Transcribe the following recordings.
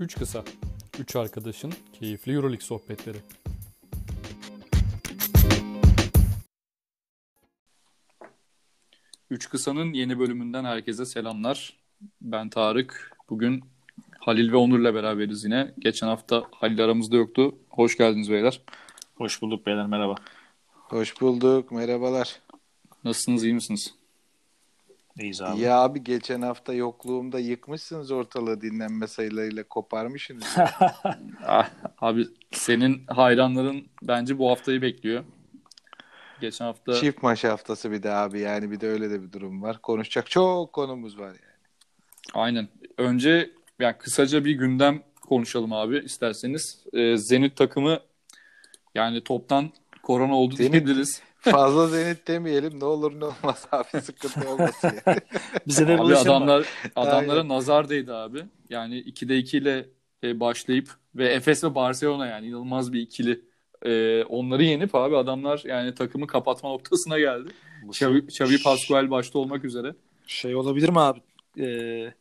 Üç kısa, üç arkadaşın keyifli Euroleague sohbetleri. Üç Kısa'nın yeni bölümünden herkese selamlar. Ben Tarık. Bugün Halil ve Onur'la beraberiz yine. Geçen hafta Halil aramızda yoktu. Hoş geldiniz beyler. Hoş bulduk beyler merhaba. Hoş bulduk. Merhabalar. Nasılsınız, iyi misiniz? İyiyiz abi. Ya abi geçen hafta yokluğumda yıkmışsınız ortalığı dinlenme sayılarıyla koparmışsınız. Ah, abi senin hayranların bence bu haftayı bekliyor. Geçen hafta Çift maç haftası bir de abi yani bir de öyle de bir durum var. Konuşacak çok konumuz var yani. aynen. Önce yani kısaca bir gündem konuşalım abi isterseniz. Ee, Zenit takımı yani toptan korona oldu Zenit- diyebiliriz. Fazla zenit demeyelim ne olur ne olmaz abi sıkıntı olmasın yani. Bize de Abi bulaşın var. adamlar adamlara Aynen. nazar değdi abi. Yani 2'de 2 ile e, başlayıp ve Efes ve Barcelona yani inanılmaz bir ikili. E, onları yenip abi adamlar yani takımı kapatma noktasına geldi. Xavi, Xavi Pascual başta olmak üzere. Şey olabilir mi abi? Ee,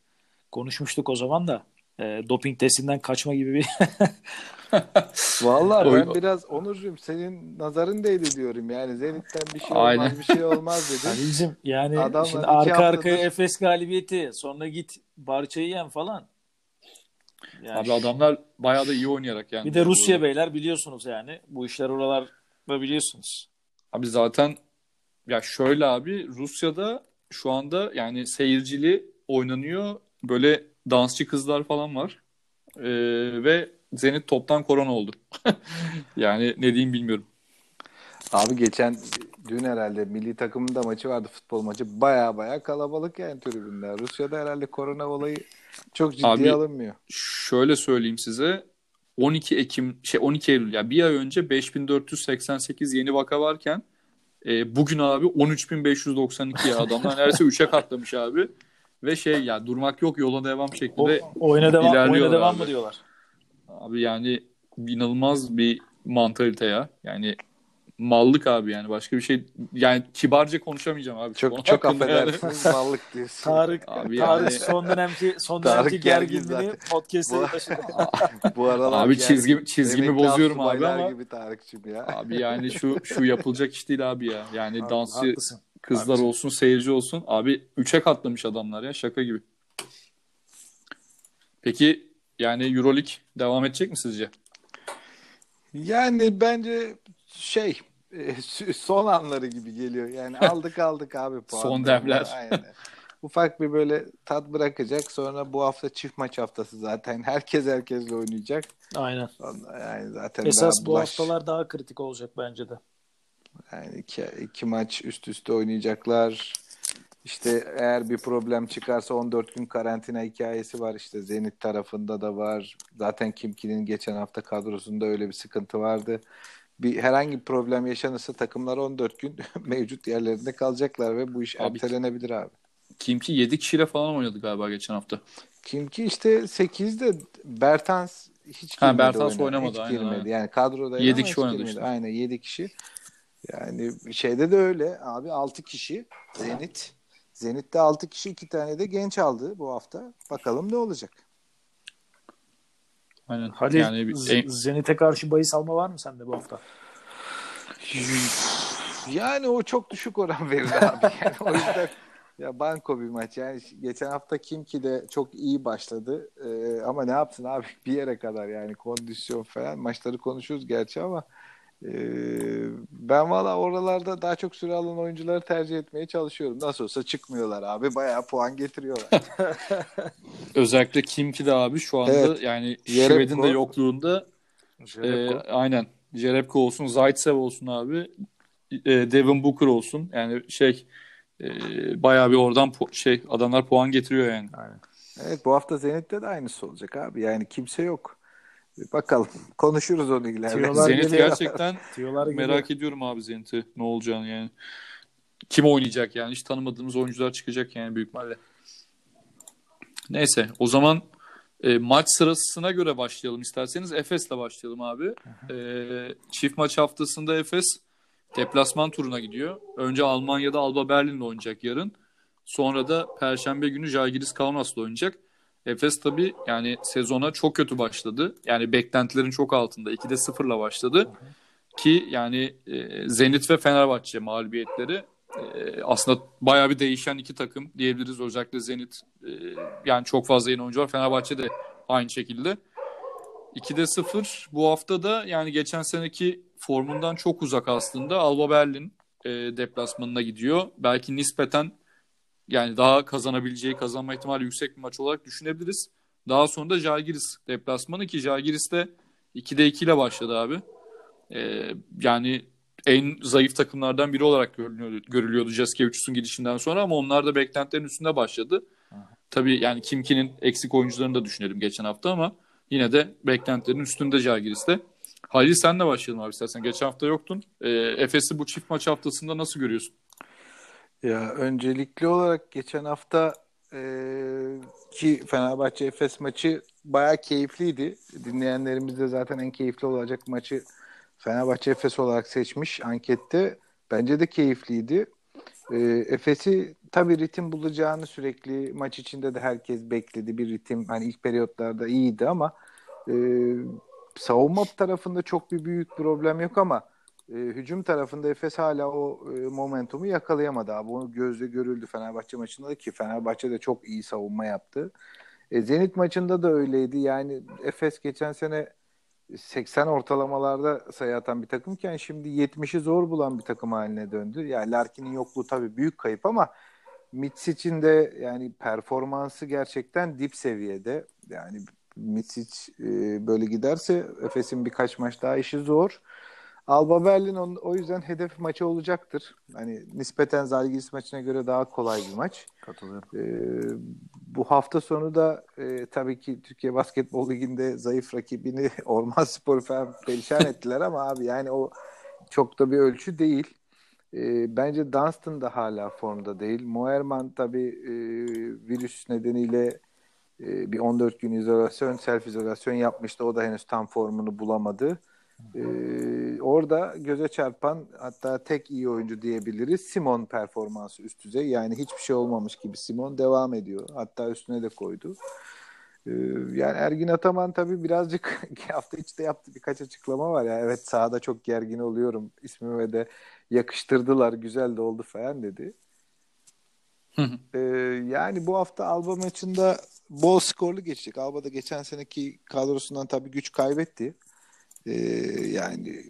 konuşmuştuk o zaman da. Ee, doping testinden kaçma gibi bir Vallahi ben biraz Onurcuğum senin nazarın değdi diyorum yani Zenit'ten bir şey Aynen. olmaz bir şey olmaz dedim. Halil'cim yani Adamlar şimdi arka haftadır- arkaya Efes galibiyeti sonra git Barça'yı yen falan. Yani Abi adamlar bayağı da iyi oynayarak yani. bir de Rusya beyler biliyorsunuz yani. Bu işler oralarda biliyorsunuz. Abi zaten ya şöyle abi Rusya'da şu anda yani seyircili oynanıyor. Böyle dansçı kızlar falan var. E, ve Zenit toptan korona oldu. yani ne diyeyim bilmiyorum. Abi geçen dün herhalde milli takımın da maçı vardı futbol maçı. Baya baya kalabalık yani tribünler. Rusya'da herhalde korona olayı çok ciddiye Abi- alınmıyor. Şöyle söyleyeyim size. 12 Ekim şey 12 Eylül ya bir ay önce 5488 yeni vaka varken e, bugün abi 13592 ya adamlar neredeyse 3'e katlamış abi. Ve şey ya durmak yok yola devam O, şeklinde oyuna devam, oyuna devam abi. mı diyorlar? Abi yani inanılmaz bir mantalite ya. Yani mallık abi yani başka bir şey yani kibarca konuşamayacağım abi. Onun Çok çok hakkında yani. affedersiniz mallık diyorsun. Tarık, Abi Tarık yani- son dönemki son Tarık dönemki gergin gerginliğini podcast'e Bu- taşıdı. Bu aralar Abi çizgi- çizgimi bozuyorum abi ama- gibi Tarık'cığım ya. Abi yani şu şu yapılacak iş değil abi ya. Yani Abi, dansçı haklısın. kızlar Haklısın. olsun, seyirci olsun. Abi 3'e katlamış adamlar ya şaka gibi. Peki yani EuroLeague devam edecek mi sizce? Yani bence şey e, son anları gibi geliyor. Yani aldık aldık abi puan. Son demler. Aynen. Ufak bir böyle tat bırakacak. Sonra bu hafta çift maç haftası zaten. Herkes herkesle oynayacak. Aynen. Yani zaten Esas bu bulaş- haftalar daha kritik olacak bence de. Yani iki, iki maç üst üste oynayacaklar. İşte eğer bir problem çıkarsa 14 gün karantina hikayesi var. İşte Zenit tarafında da var. Zaten Kimki'nin geçen hafta kadrosunda öyle bir sıkıntı vardı. Bir herhangi bir problem yaşanırsa takımlar 14 gün mevcut yerlerinde kalacaklar ve bu iş Abi- ertelenebilir abi. Kim ki 7 kişiyle falan oynadı galiba geçen hafta. Kimki işte 8'de Bertans hiç Ha, Bertans oynamadı, Hiç aynen, girmedi. aynen. Yani kadroda Yedi ama kişi hiç oynadı girmedi. işte. Aynen 7 kişi. Yani şeyde de öyle abi 6 kişi Zenit. Zenit'te 6 kişi 2 tane de genç aldı bu hafta. Bakalım ne olacak. Aynen. Halil yani bir- Zenit'e karşı bahis alma var mı sende bu hafta? Yani o çok düşük oran verir abi. Yani o yüzden ya banko bir maç. Yani geçen hafta Kimki de çok iyi başladı. Ee, ama ne yapsın abi bir yere kadar yani kondisyon falan. Maçları konuşuruz gerçi ama ben valla oralarda daha çok süre alan oyuncuları tercih etmeye çalışıyorum. Nasıl olsa çıkmıyorlar abi. Bayağı puan getiriyorlar. özellikle Kim ki de abi şu anda Evet. yani Jerebko. Şived'in de yokluğunda e, aynen Jerebko olsun, Zaitsev olsun abi. E, Devin Booker olsun. Yani şey e, bayağı bir oradan pu- şey adamlar puan getiriyor yani. Aynen. evet bu hafta Zenit'te de aynısı olacak abi. Yani kimse yok. Bakalım. Konuşuruz onu ileride. Tiyolar Zenit geliyor. gerçekten Tiyolar geliyor. merak ediyorum abi Zenit'i ne olacağını yani. Kim oynayacak yani hiç tanımadığımız oyuncular çıkacak yani büyük ihtimalle. Neyse o zaman e, maç sırasına göre başlayalım isterseniz. Efes'le başlayalım abi. E, çift maç haftasında Efes deplasman turuna gidiyor. Önce Almanya'da Alba Berlin'le oynayacak yarın. Sonra da Perşembe günü Žalgiris Kaunas'la oynayacak. Efes tabii yani sezona çok kötü başladı. Yani beklentilerin çok altında. 2'de 0'la başladı. Ki yani e, Zenit ve Fenerbahçe mağlubiyetleri e, aslında bayağı bir değişen iki takım diyebiliriz. Özellikle Zenit e, yani çok fazla yeni oyuncu var. Fenerbahçe de aynı şekilde. 2'de 0 bu hafta da yani geçen seneki formundan çok uzak aslında. Alba Berlin e, deplasmanına gidiyor. Belki nispeten yani daha kazanabileceği, kazanma ihtimali yüksek bir maç olarak düşünebiliriz. Daha sonra da Jalgiris deplasmanı ki Jalgiris de 2'de 2 ile başladı abi. Ee, yani en zayıf takımlardan biri olarak görülüyordu, görülüyordu Jaskevicius'un gidişinden sonra ama onlar da beklentilerin üstünde başladı. Tabii yani Kimki'nin eksik oyuncularını da düşünelim geçen hafta ama yine de beklentilerin üstünde Jalgiris'te. Halil senle başlayalım abi istersen. Geçen hafta yoktun. Ee, Efes'i bu çift maç haftasında nasıl görüyorsun? Ya öncelikli olarak geçen hafta e, ki Fenerbahçe Efes maçı bayağı keyifliydi. Dinleyenlerimiz de zaten en keyifli olacak maçı Fenerbahçe Efes olarak seçmiş ankette. Bence de keyifliydi. E, Efes'i tabii ritim bulacağını sürekli maç içinde de herkes bekledi. Bir ritim hani ilk periyotlarda iyiydi ama e, savunma tarafında çok bir büyük problem yok ama e, hücum tarafında Efes hala o e, momentumu yakalayamadı abi. Onu gözle görüldü Fenerbahçe maçında da ki Fenerbahçe de çok iyi savunma yaptı. E, Zenit maçında da öyleydi. Yani Efes geçen sene 80 ortalamalarda sayı atan bir takımken şimdi 70'i zor bulan bir takım haline döndü. Yani Larkin'in yokluğu tabii büyük kayıp ama Mitsic'in de yani performansı gerçekten dip seviyede. Yani Mitsic e, böyle giderse Efes'in birkaç maç daha işi zor. Alba Berlin on, o yüzden hedef maçı olacaktır. Hani nispeten Zalgiris maçına göre daha kolay bir maç. Katılıyorum. Ee, bu hafta sonu da e, tabii ki Türkiye Basketbol Ligi'nde zayıf rakibini Orman Spor falan perişan ettiler ama abi yani o çok da bir ölçü değil. E, bence Dunstan da hala formda değil. Moerman tabii e, virüs nedeniyle e, bir 14 gün izolasyon, self izolasyon yapmıştı. O da henüz tam formunu bulamadı. Ee, orada göze çarpan hatta tek iyi oyuncu diyebiliriz. Simon performansı üst düzey. Yani hiçbir şey olmamış gibi Simon devam ediyor. Hatta üstüne de koydu. Ee, yani Ergin Ataman tabii birazcık hafta içte yaptı birkaç açıklama var ya. Evet sahada çok gergin oluyorum. İsmime de yakıştırdılar. Güzel de oldu falan dedi. ee, yani bu hafta Alba maçında bol skorlu geçecek. Alba da geçen seneki kadrosundan tabii güç kaybetti. Ee, yani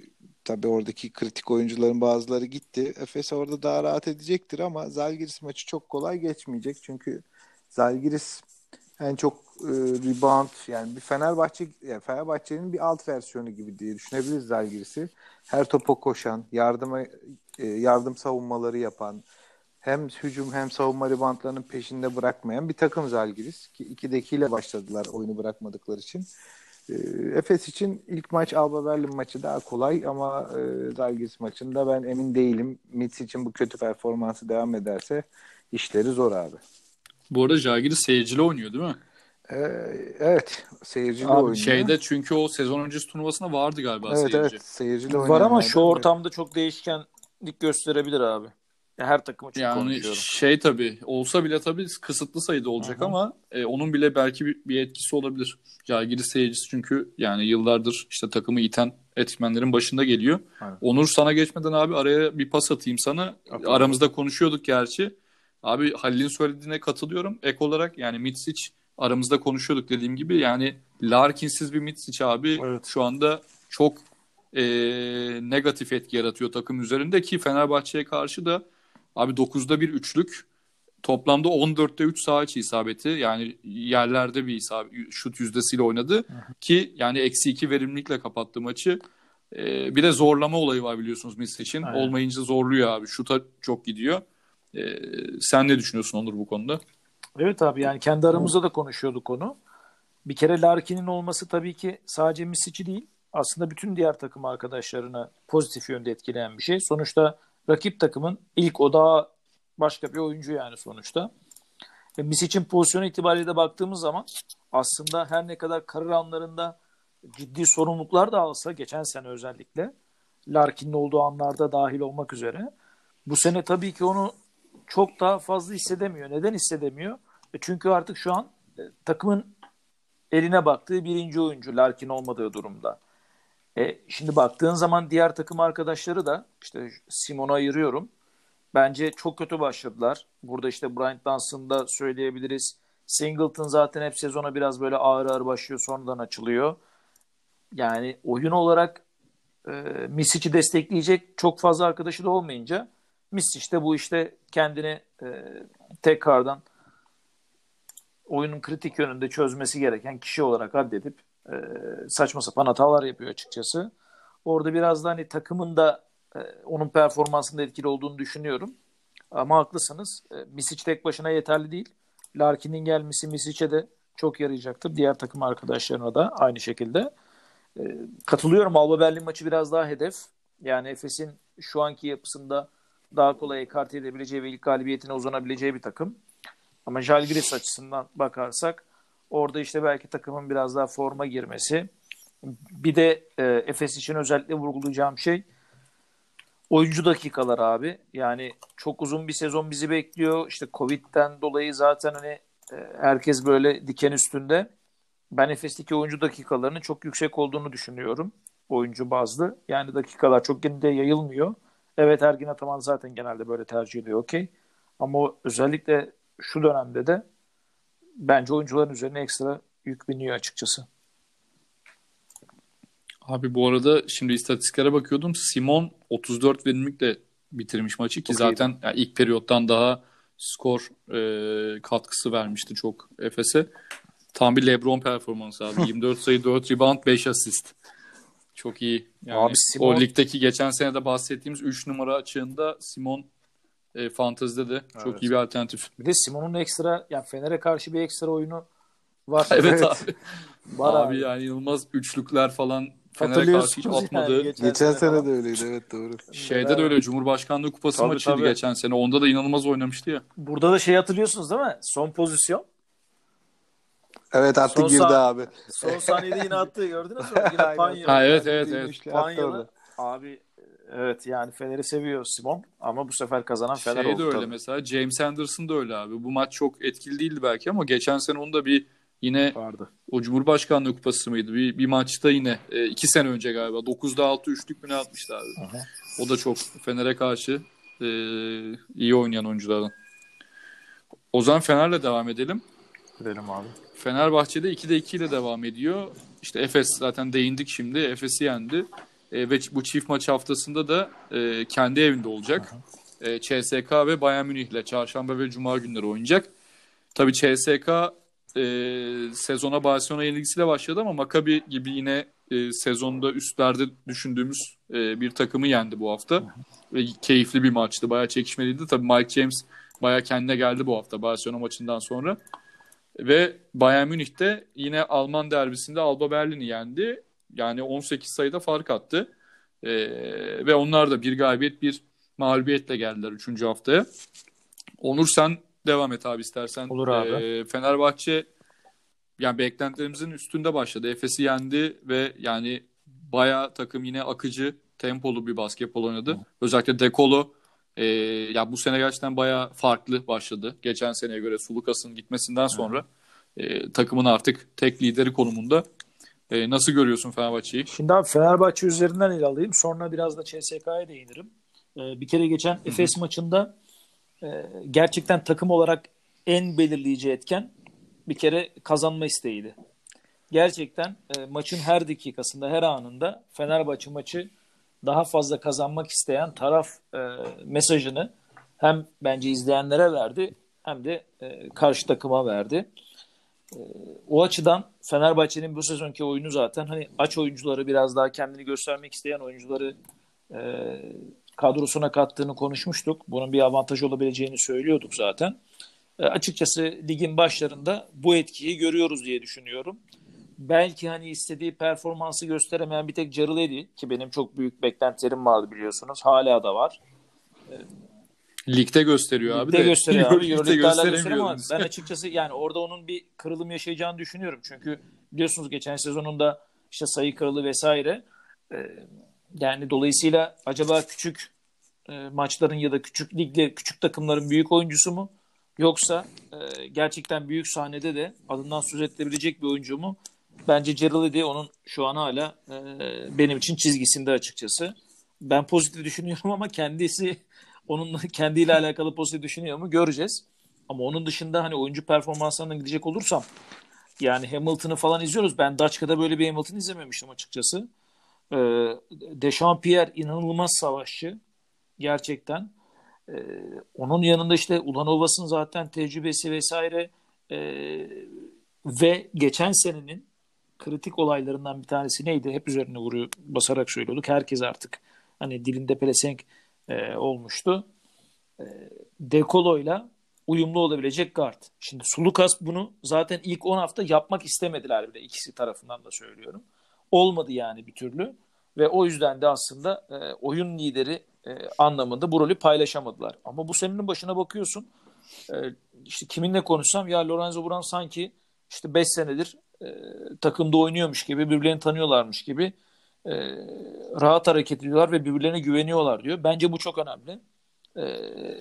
tabii oradaki kritik oyuncuların bazıları gitti. Efes orada daha rahat edecektir ama Zalgiris maçı çok kolay geçmeyecek. Çünkü Zalgiris en çok e, rebound yani bir Fenerbahçe yani Fenerbahçe'nin bir alt versiyonu gibi diye düşünebiliriz Zalgiris'i. Her topa koşan, yardıma e, yardım savunmaları yapan, hem hücum hem savunma reboundlarının peşinde bırakmayan bir takım Zalgiris ki 2'dekiyle başladılar oyunu bırakmadıkları için. E, Efes için ilk maç Alba Berlin maçı daha kolay ama e, Zalgiris maçında ben emin değilim. Mitz için bu kötü performansı devam ederse işleri zor abi. Bu arada Jalgiris seyircili oynuyor değil mi? Ee, evet seyircili Abi oynuyor. Şeyde çünkü o sezon öncesi turnuvasında vardı galiba evet seyirci. evet seyircili Var ama şu ortamda çok değişkenlik gösterebilir abi. Her takım için Yani konuşuyorum. şey tabii olsa bile tabii kısıtlı sayıda olacak Hı hı. ama e, onun bile belki bir, bir etkisi olabilir. Jalgiris seyircisi çünkü yani yıllardır işte takımı iten etmenlerin başında geliyor. Aynen. Onur sana geçmeden abi araya bir pas atayım sana. Atalım. Aramızda konuşuyorduk gerçi. Abi Halil'in söylediğine katılıyorum. Ek olarak yani Mitsic aramızda konuşuyorduk dediğim gibi yani Larkin'siz bir Mitsic abi Evet. şu anda çok e, negatif etki yaratıyor takım üzerinde ki Fenerbahçe'ye karşı da abi 9'da bir üçlük toplamda 14'te 3 saha içi isabeti yani yerlerde bir isabet, şut yüzdesiyle oynadı ki yani eksi 2 verimlilikle kapattı maçı. E, bir de zorlama olayı var biliyorsunuz Misic'in. Aynen. Olmayınca zorluyor abi. Şuta çok gidiyor. E, sen ne düşünüyorsun Onur bu konuda? Evet abi yani kendi aramızda da konuşuyorduk onu. Bir kere Larkin'in olması tabii ki sadece Misic'i değil aslında bütün diğer takım arkadaşlarına pozitif yönde etkileyen bir şey. Sonuçta rakip takımın ilk odağı başka bir oyuncu yani sonuçta. E, Misic'in pozisyonu itibariyle de baktığımız zaman aslında her ne kadar kariyer anlarında ciddi sorumluluklar da alsa geçen sene özellikle Larkin'in olduğu anlarda dahil olmak üzere bu sene tabii ki onu çok daha fazla hissedemiyor. Neden hissedemiyor? E çünkü artık şu an e, takımın eline baktığı birinci oyuncu Larkin olmadığı durumda. E, şimdi baktığın zaman diğer takım arkadaşları da işte Simon'u ayırıyorum. Bence çok kötü başladılar. Burada işte Bryant Dunson'da söyleyebiliriz. Singleton zaten hep sezona biraz böyle ağır ağır başlıyor sonradan açılıyor. Yani oyun olarak e, Misic'i destekleyecek çok fazla arkadaşı da olmayınca Misic de bu işte kendini e, tekrardan oyunun kritik yönünde çözmesi gereken kişi olarak addedip e, saçma sapan hatalar yapıyor açıkçası. Orada biraz da hani takımın da e, onun performansında etkili olduğunu düşünüyorum. Ama haklısınız. E, Misic tek başına yeterli değil. Larkin'in gelmesi Misic'e de çok yarayacaktır. Diğer takım arkadaşlarına da aynı şekilde. E, katılıyorum. Alba Berlin maçı biraz daha hedef. Yani Efes'in şu anki yapısında daha kolay ekart edebileceği ve ilk galibiyetine uzanabileceği bir takım. Ama Jalgiris açısından bakarsak orada işte belki takımın biraz daha forma girmesi. Bir de e, Efes için özellikle vurgulayacağım şey oyuncu dakikalar abi. Yani çok uzun bir sezon bizi bekliyor. İşte Covid'den dolayı zaten hani e, herkes böyle diken üstünde. Ben Efes'teki oyuncu dakikalarının çok yüksek olduğunu düşünüyorum. Oyuncu bazlı. Yani dakikalar çok genelde yayılmıyor. Evet Ergin Ataman zaten genelde böyle tercih ediyor okey. Ama özellikle şu dönemde de bence oyuncuların üzerine ekstra yük biniyor açıkçası. Abi bu arada şimdi istatistiklere bakıyordum. Simon 34 verimlilikle bitirmiş maçı ki çok zaten yani ilk periyottan daha skor e, katkısı vermişti çok Efes'e. Tam bir LeBron performansı abi. 24 sayı, 4 rebound, 5 asist. Çok iyi. Yani abi Simon... o ligdeki geçen sene de bahsettiğimiz 3 numara açığında Simon e, fantezide de evet. çok iyi bir alternatif. Bir de Simon'un ekstra yani Fener'e karşı bir ekstra oyunu var. evet, evet. abi. var abi, abi yani inanılmaz üçlükler falan Fener'e karşı hiç atmadı. Yani, geçen, geçen sene, sene de öyleydi evet doğru. Şeyde evet. de öyle Cumhurbaşkanlığı Kupası tabii, maçıydı tabii. geçen sene. Onda da inanılmaz oynamıştı ya. Burada da şey hatırlıyorsunuz değil mi? Son pozisyon. Evet attı son girdi abi. Son saniyede yine attı gördünüz mü? Yine Panyalı. ha evet evet evet. Panyalı. Abi evet yani Fener'i seviyor Simon ama bu sefer kazanan Fener şey oldu. Şey de öyle tabii. mesela James Anderson da öyle abi. Bu maç çok etkili değildi belki ama geçen sene onu da bir Yine vardı. O Cumhurbaşkanlığı kupası mıydı? Bir, bir maçta yine e, iki sene önce galiba 9'da 6 üçlük mü ne atmışlardı. Aha. O da çok Fener'e karşı e, iyi oynayan oyunculardan. O zaman Fener'le devam edelim. Edelim abi. Fenerbahçe'de 2'de 2 ile devam ediyor. İşte Efes zaten değindik şimdi. Efes'i yendi. E, ve bu çift maç haftasında da e, kendi evinde olacak. E, CSK ve Bayern Münih ile çarşamba ve cuma günleri oynayacak. Tabii CSK e, sezona Barcelona yenilgisiyle başladı ama Maccabi gibi yine e, sezonda üstlerde düşündüğümüz e, bir takımı yendi bu hafta. Ve keyifli bir maçtı. Bayağı çekişmeliydi. Tabii Mike James bayağı kendine geldi bu hafta Barcelona maçından sonra. Ve Bayern Münih de yine Alman derbisinde Alba Berlin'i yendi. Yani 18 sayıda fark attı. E, ve onlar da bir galibiyet bir mağlubiyetle geldiler 3. haftaya. Onur sen devam et abi istersen. Olur abi. E, Fenerbahçe yani beklentilerimizin üstünde başladı. Efes'i yendi ve yani bayağı takım yine akıcı, tempolu bir basketbol oynadı. Hı. Özellikle Dekolo e, ya bu sene gerçekten bayağı farklı başladı. Geçen seneye göre Sulukas'ın gitmesinden sonra e, takımın artık tek lideri konumunda. E, nasıl görüyorsun Fenerbahçe'yi? Şimdi abi Fenerbahçe üzerinden ele alayım. Sonra biraz da CSK'ya değinirim. E, bir kere geçen Efes maçında e, gerçekten takım olarak en belirleyici etken bir kere kazanma isteğiydi. Gerçekten e, maçın her dakikasında, her anında Fenerbahçe maçı daha fazla kazanmak isteyen taraf e, mesajını hem bence izleyenlere verdi hem de e, karşı takıma verdi. E, o açıdan Fenerbahçe'nin bu sezonki oyunu zaten hani aç oyuncuları biraz daha kendini göstermek isteyen oyuncuları e, kadrosuna kattığını konuşmuştuk. Bunun bir avantaj olabileceğini söylüyorduk zaten. E, açıkçası ligin başlarında bu etkiyi görüyoruz diye düşünüyorum. Belki hani istediği performansı gösteremeyen bir tek Jarrell ki benim çok büyük beklentilerim vardı biliyorsunuz. Hala da var. E, Ligde gösteriyor abi Ligde de. gösteriyor abi. Hala gösteriyor ama ben açıkçası yani orada onun bir kırılım yaşayacağını düşünüyorum. Çünkü biliyorsunuz geçen sezonunda işte sayı kralı vesaire. E, yani dolayısıyla acaba küçük e, maçların ya da küçük ligde küçük takımların büyük oyuncusu mu? Yoksa e, gerçekten büyük sahnede de adından söz edilebilecek bir oyuncu mu? Bence Gerald onun şu an hala benim için çizgisinde açıkçası. Ben pozitif düşünüyorum ama kendisi onun kendiyle alakalı pozitif düşünüyor mu göreceğiz. Ama onun dışında hani oyuncu performanslarına gidecek olursam yani Hamilton'ı falan izliyoruz. Ben Daçka'da böyle bir Hamilton izlememiştim açıkçası. Ee, Dechampierre inanılmaz savaşçı. Gerçekten. Ee, onun yanında işte Ulanovas'ın zaten tecrübesi vesaire ee, ve geçen senenin kritik olaylarından bir tanesi neydi? Hep üzerine vuruyor, basarak söylüyorduk. Herkes artık hani dilinde pelesenk e, olmuştu. E, Dekolo'yla uyumlu olabilecek guard. Şimdi Sulukas bunu zaten ilk 10 hafta yapmak istemediler bile ikisi tarafından da söylüyorum. Olmadı yani bir türlü ve o yüzden de aslında e, oyun lideri e, anlamında bu rolü paylaşamadılar. Ama bu senenin başına bakıyorsun e, işte kiminle konuşsam ya Lorenzo Brown sanki işte 5 senedir e, takımda oynuyormuş gibi birbirlerini tanıyorlarmış gibi e, rahat hareket ediyorlar ve birbirlerine güveniyorlar diyor. Bence bu çok önemli. E,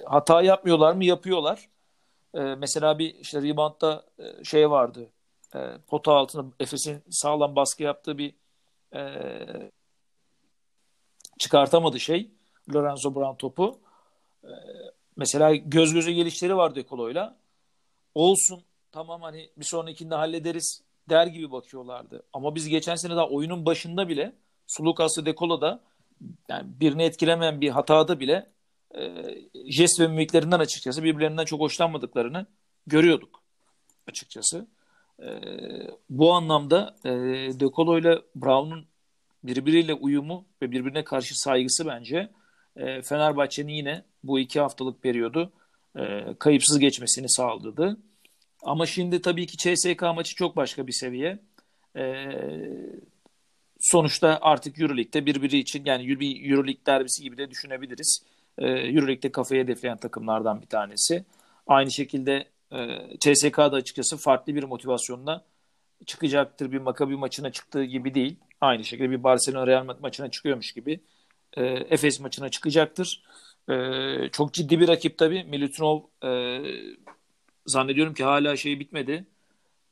hata yapmıyorlar mı? Yapıyorlar. E, mesela bir işte reboundda e, şey vardı. E, pota altında Efes'in sağlam baskı yaptığı bir e, çıkartamadı şey. Lorenzo Brown topu. E, mesela göz göze gelişleri vardı Ekolo'yla. Olsun tamam hani bir sonrakinde hallederiz der gibi bakıyorlardı. Ama biz geçen sene daha oyunun başında bile Sulukas'ı Dekolo'da yani birini etkilemeyen bir hatada bile e, jest ve mimiklerinden açıkçası birbirlerinden çok hoşlanmadıklarını görüyorduk açıkçası. E, bu anlamda e, Dekolo ile Brown'un birbiriyle uyumu ve birbirine karşı saygısı bence e, Fenerbahçe'nin yine bu iki haftalık periyodu e, kayıpsız geçmesini sağladı. Ama şimdi tabii ki CSK maçı çok başka bir seviye. E, sonuçta artık Euroleague'de birbiri için yani bir Euroleague derbisi gibi de düşünebiliriz. E, Euroleague'de kafayı hedefleyen takımlardan bir tanesi. Aynı şekilde e, CSK da açıkçası farklı bir motivasyonla çıkacaktır. Bir Maccabi maçına çıktığı gibi değil. Aynı şekilde bir Barcelona Real Madrid maçına çıkıyormuş gibi e, Efes maçına çıkacaktır. E, çok ciddi bir rakip tabii. Milutinov e, zannediyorum ki hala şey bitmedi.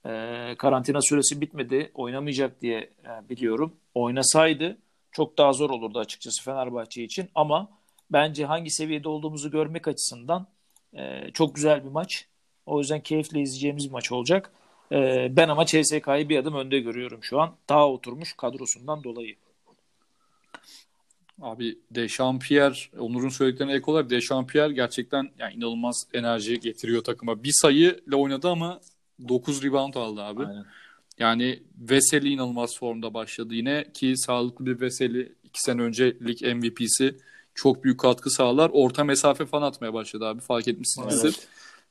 E, karantina süresi bitmedi. Oynamayacak diye e, biliyorum. Oynasaydı çok daha zor olurdu açıkçası Fenerbahçe için. Ama bence hangi seviyede olduğumuzu görmek açısından e, çok güzel bir maç. O yüzden keyifle izleyeceğimiz bir maç olacak. E, ben ama CSK'yı bir adım önde görüyorum şu an. Daha oturmuş kadrosundan dolayı. Abi Dechampierre, Onur'un söylediklerine ek olarak Dechampierre gerçekten yani inanılmaz enerji getiriyor takıma. Bir sayıyla oynadı ama 9 rebound aldı abi. Aynen. Yani Veseli inanılmaz formda başladı yine ki sağlıklı bir Veseli 2 sene önce lig MVP'si çok büyük katkı sağlar. Orta mesafe falan atmaya başladı abi fark etmişsinizdir.